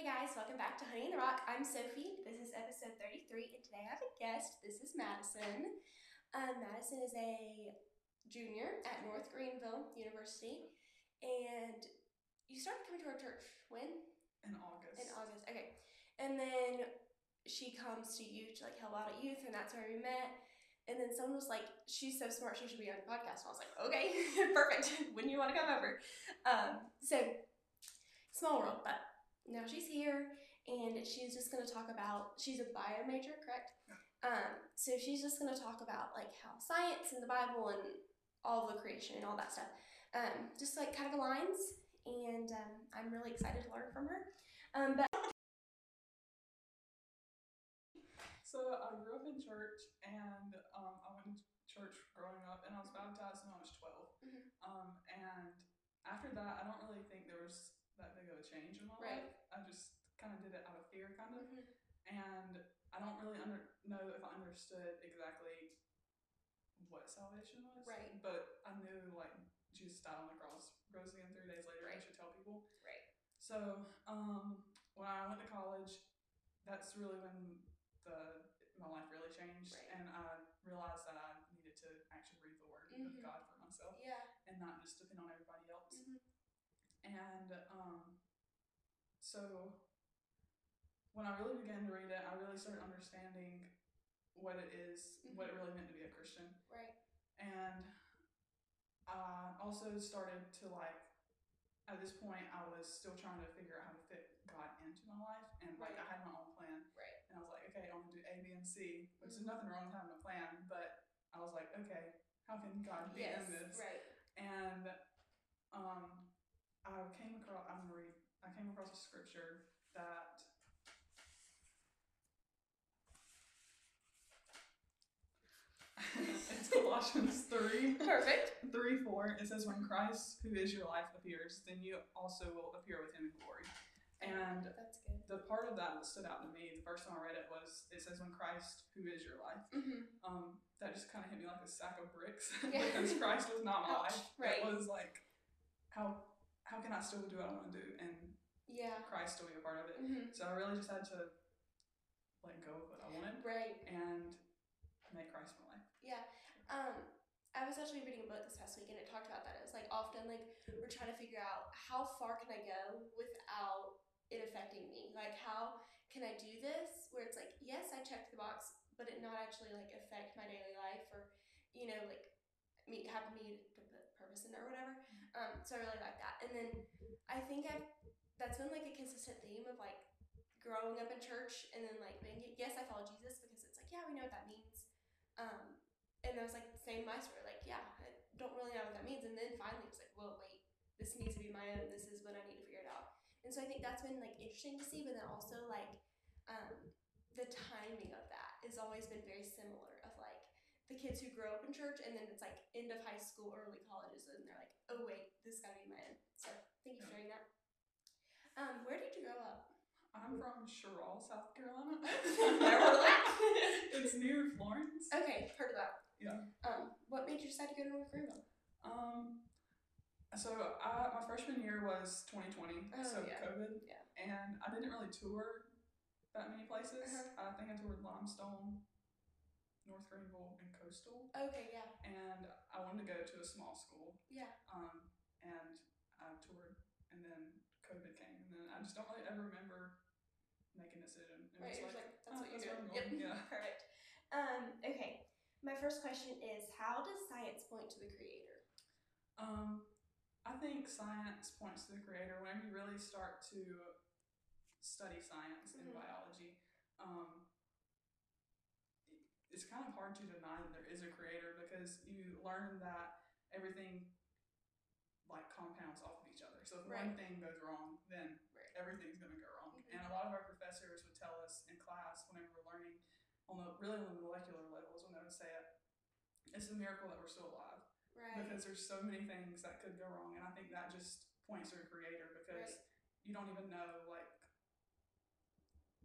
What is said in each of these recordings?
Hey guys, welcome back to Honey in the Rock. I'm Sophie. This is episode 33, and today I have a guest. This is Madison. Um, Madison is a junior at North Greenville University, and you started coming to our church when? In August. In August, okay. And then she comes to you to like help out at youth, and that's where we met. And then someone was like, "She's so smart, she should be on the podcast." And I was like, "Okay, perfect. when you want to come over?" Um, so small world, but now she's here, and she's just going to talk about. She's a bio major, correct? Um, so she's just going to talk about like how science and the Bible and all the creation and all that stuff, um, just like kind of aligns. And um, I'm really excited to learn from her. Um, but So I grew up in church, and um, I went to church growing up, and I was baptized when I was 12 Mhm. Um, and after that, I don't really think there was that big of a change in my Right. life. I just kind of did it out of fear, kind of, Mhm. and I don't really under know if I understood exactly what salvation was. Right. But I knew like Jesus died on the cross, rose again three days later. I should tell people. Right. So um, when I went to college, that's really when the my life really changed, Right. and I realized that I needed to actually read the Word Mhm. of God for myself yeah. and not just depend on everybody else. Mhm. And um, so when I really began to read it, I really started understanding what it is, what it really meant to be a Christian. Right. And I also started to like, at this point, I was still trying to figure out how to fit God into my life. And like, Right. I had my own plan. Right. And I was like, okay, I'm gonna do A, B, and C, which Mhm. is nothing wrong with having a plan, but I was like, okay, how can God be Yes. in this? Right. And um, I came across. I'm gonna read. I came across a scripture that. it's Colossians 3, Perfect. 3, 4. It says, When Christ, who is your life, appears, then you also will appear with him in glory. And That's good. the part of that that stood out to me, the first time I read it, was it says, When Christ, who is your life. Mm-hmm. Um, that just kind of hit me like a sack of bricks Yeah. because Christ was not my Ouch, life. right. It was like, how how can I still do what I want to do and Yeah. Christ still be a part of it? Mm-hmm. So I really just had to let go of what I wanted Right. and make Christ my life. Yeah. Um, I was actually reading a book this past week and it talked about that. It was like often like we're trying to figure out how far can I go without it affecting me? Like how can I do this where it's like, yes, I checked the box, but it not actually like affect my daily life or, you know, like me have me to put purpose in or whatever. Um, so I really like that. And then I think I that's been like a consistent theme of like growing up in church and then like being yes, I follow Jesus because it's like, yeah, we know what that means. Um, and I was like, same my story, like, yeah, I don't really know what that means. And then finally it was like, well, wait, this needs to be my own. This is what I need to figure it out. And so I think that's been like interesting to see, but then also like um, the timing of that has always been very similar of like the kids who grow up in church and then it's like end of high school, early colleges, and they're like, oh wait, this gotta be my own. So thank you for sharing that. Um, where did you grow up? I'm from Cheraw, South Carolina. Never it's near Florence. Okay, heard of that. Yeah. Um, what made you decide to go to North Greenville? Um, so I, my freshman year was 2020, Oh, so yeah. COVID. Yeah. And I didn't really tour that many places. Uh-huh. I think I toured Limestone, North Greenville, and Coastal. Okay, yeah, And I wanted to go to a small school. yeah, Um, and I toured, and then COVID came, and then I just don't really ever remember making a decision. It right. was like, like that's oh, what you're that's where doing. I'm Yep, yeah. perfect. Um, okay, my first question is, how does science point to the creator? Um, I think science points to the creator when you really start to study science and Mhm. biology. Um, it's kind of hard to deny that there is a creator because you learn that everything like compounds off of each other. So if one thing goes wrong, then Right. everything's going to go wrong. Mhm. And a lot of our professors would tell us in class whenever we're learning on the really on the molecular levels when they would say it, it's a miracle that we're still alive Right. because there's so many things that could go wrong and i think that just points to a creator because Right. you don't even know like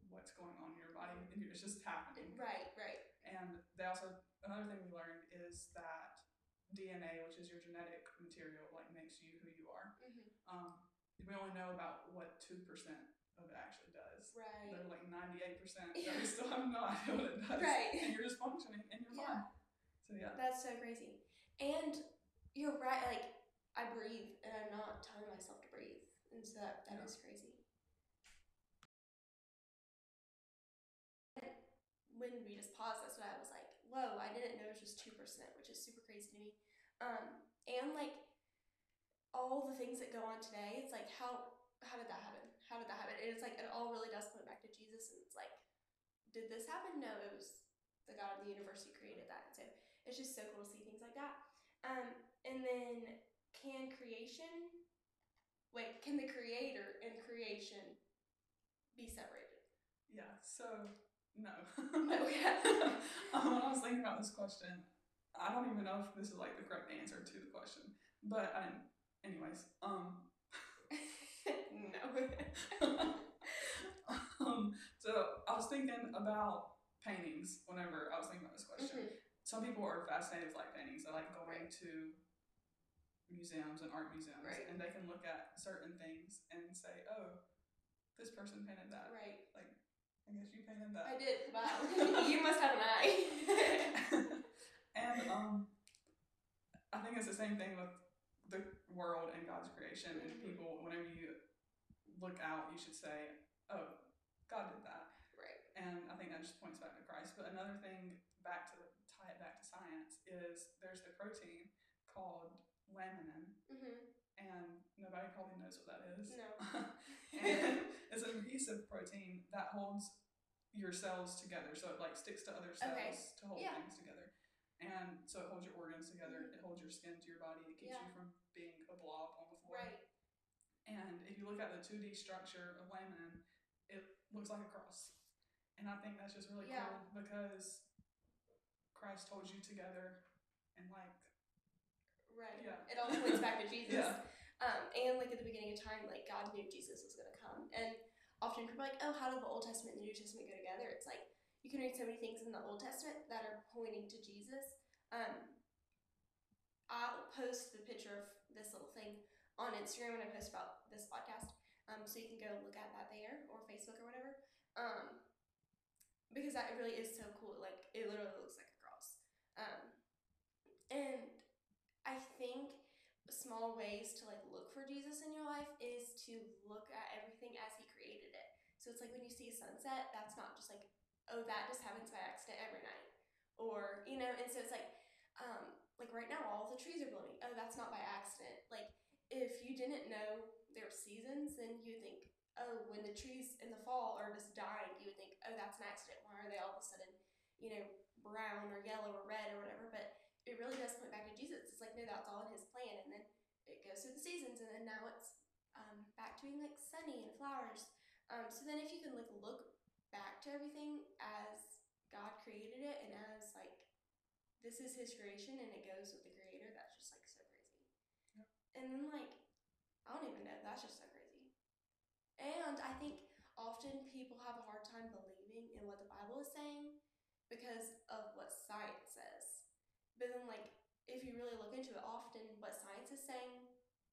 what's going on in your body and it's just happening Right. Right. and they also another thing we learned is that dna which is your genetic material like makes you who you are Mm-hmm. Um, we only know about what 2% of it actually does. Right. They're like ninety eight percent that we still have no idea what it does. Right. And you're just functioning and you're Yeah. fine. So yeah. That's so crazy. And you're right, like I breathe and I'm not telling myself to breathe. And so that, that Yeah. is crazy. And when we just paused, that's what I was like, whoa, I didn't know it was just two percent, which is super crazy to me. Um, and like all the things that go on today, it's like how how did that happen? How did that happen? And it's like it all really does point back to Jesus and it's like, did this happen? No, it was the God of the universe who created that. So it's just so cool to see things like that. Um, and then can creation wait, can the creator and creation be separated? Yeah. So no. No, yeah. um, when I was thinking about this question, I don't even know if this is like the correct answer to the question. But um, anyways, um, no. um, so I was thinking about paintings whenever I was thinking about this question. Mhm. Some people are fascinated with like paintings. They like going Right. to museums and art museums, Right. and they can look at certain things and say, "Oh, this person painted that. Right. Like, I guess you painted that." I did. Wow. you must have an eye. and um, I think it's the same thing with the world and God's creation. And Mhm. people, whenever you look out, you should say, "Oh, God did that." right. And I think that just points back to Christ. But another thing, back to tie it back to science, is there's the protein called laminin, Mm-hmm. and nobody probably knows what that is. No. and it's an adhesive protein that holds your cells together. So it like sticks to other cells Okay. to hold Yeah. things together. And so it holds your organs together. It holds your skin to your body. It keeps Yeah. you from being a blob on the floor. Right. And if you look at the 2D structure of laminin, it looks like a cross. And I think that's just really Yeah. cool because Christ holds you together and like Right. Yeah. It all points back to Jesus. Yeah. Um, and like at the beginning of time, like God knew Jesus was gonna come. And often people are like, oh, how do the Old Testament and the New Testament go together? It's like you can read so many things in the Old Testament that are pointing to Jesus. Um, I'll post the picture of this little thing on Instagram when I post about this podcast. Um, so you can go look at that there or Facebook or whatever. Um, because that really is so cool. Like it literally looks like a cross. Um, and I think small ways to like look for Jesus in your life is to look at everything as he created it. So it's like when you see a sunset, that's not just like, oh, that just happens by accident every night. Or, you know, and so it's like, um, like right now all the trees are blooming. Oh, that's not by accident. Like if you didn't know there were seasons, then you think, oh, when the trees in the fall are just dying, you would think, oh, that's an accident. Why are they all of a sudden, you know, brown or yellow or red or whatever? But it really does point back to Jesus. It's like, no, that's all in his plan. And then it goes through the seasons, and then now it's um, back to being like sunny and flowers. Um, so then if you can like look back to everything as God created it and as like this is his creation and it goes with the creator, that's just like so crazy. Yep. And then like I don't even know, that's just so crazy. And I think often people have a hard time believing in what the Bible is saying because of what science says. But then, like, if you really look into it, often what science is saying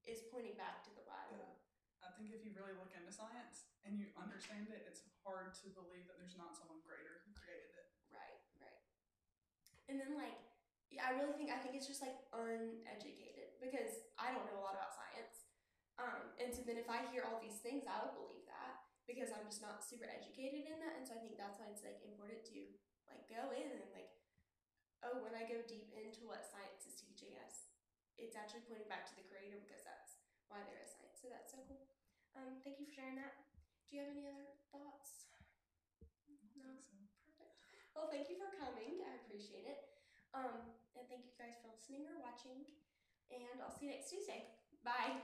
is pointing back to the Bible. Yeah. I think if you really look into science and you understand it, it's hard to believe that there's not someone greater who created it. Right, right. And then, like, yeah, I really think I think it's just like uneducated because I don't know a lot about science. Um, and so then if I hear all these things, I would believe that because I'm just not super educated in that. And so I think that's why it's like important to like go in and like, oh, when I go deep into what science is teaching us, it's actually pointing back to the creator because that's why there is science. So that's so cool. Um, thank you for sharing that. Do you have any other thoughts? No. I think so. Perfect. Well, thank you for coming. I appreciate it. Um, and thank you guys for listening or watching. And I'll see you next Tuesday. Bye.